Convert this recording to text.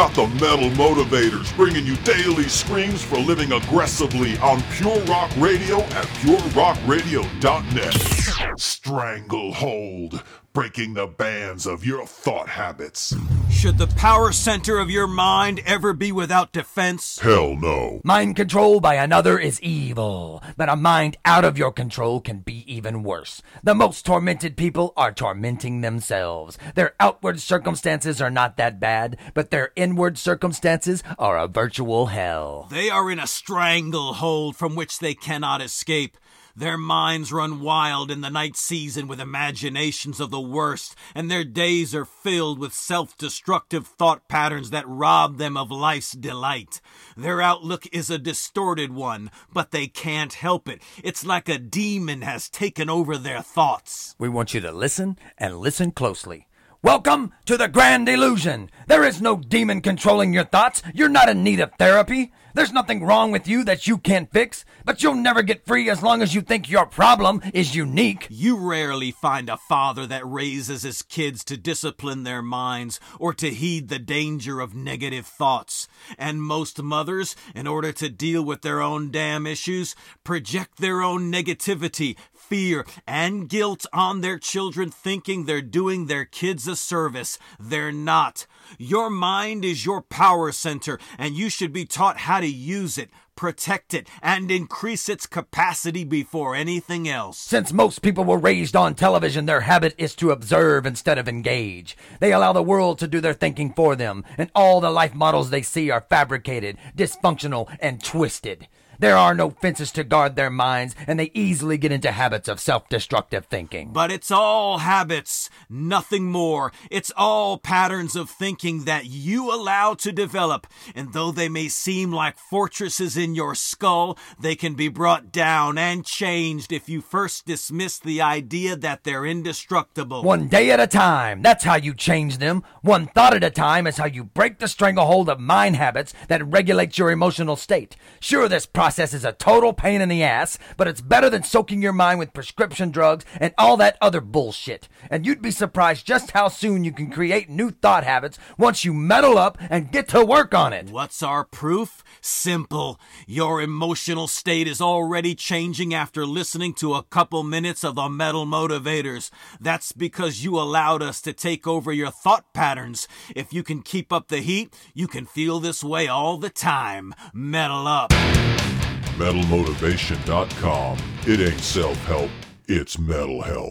got the Metal Motivators bringing you daily screams for living aggressively on Pure Rock Radio at purerockradio.net. Stranglehold, breaking the bands of your thought habits. Should the power center of your mind ever be without defense? Hell no. Mind control by another is evil, but a mind out of your control can be even worse. The most tormented people are tormenting themselves. Their outward circumstances are not that bad, but their inward circumstances are a virtual hell. They are in a stranglehold from which they cannot escape. Their minds run wild in the night season with imaginations of the worst, and their days are filled with self destructive thought patterns that rob them of life's delight. Their outlook is a distorted one, but they can't help it. It's like a demon has taken over their thoughts. We want you to listen and listen closely. Welcome to the Grand Illusion. There is no demon controlling your thoughts. You're not in need of therapy. There's nothing wrong with you that you can't fix, but you'll never get free as long as you think your problem is unique. You rarely find a father that raises his kids to discipline their minds or to heed the danger of negative thoughts. And most mothers, in order to deal with their own damn issues, project their own negativity, fear, and guilt on their children, thinking they're doing their kids a service. They're not. Your mind is your power center, and you should be taught how to use it, protect it, and increase its capacity before anything else. Since most people were raised on television, their habit is to observe instead of engage. They allow the world to do their thinking for them, and all the life models they see are fabricated, dysfunctional, and twisted. There are no fences to guard their minds, and they easily get into habits of self destructive thinking. But it's all habits, nothing more. It's all patterns of thinking that you allow to develop. And though they may seem like fortresses in your skull, they can be brought down and changed if you first dismiss the idea that they're indestructible. One day at a time. That's how you change them. One thought at a time is how you break the stranglehold of mind habits that regulate your emotional state. Sure, this process is a total pain in the ass, but it's better than soaking your mind with prescription drugs and all that other bullshit. And you'd be surprised just how soon you can create new thought habits once you metal up and get to work on it. What's our proof? Simple. Your emotional state is already changing after listening to a couple minutes of the Metal Motivators. That's because you allowed us to take over your thought patterns. If you can keep up the heat, you can feel this way all the time. Metal up. MetalMotivation.com. It ain't self help, it's metal help.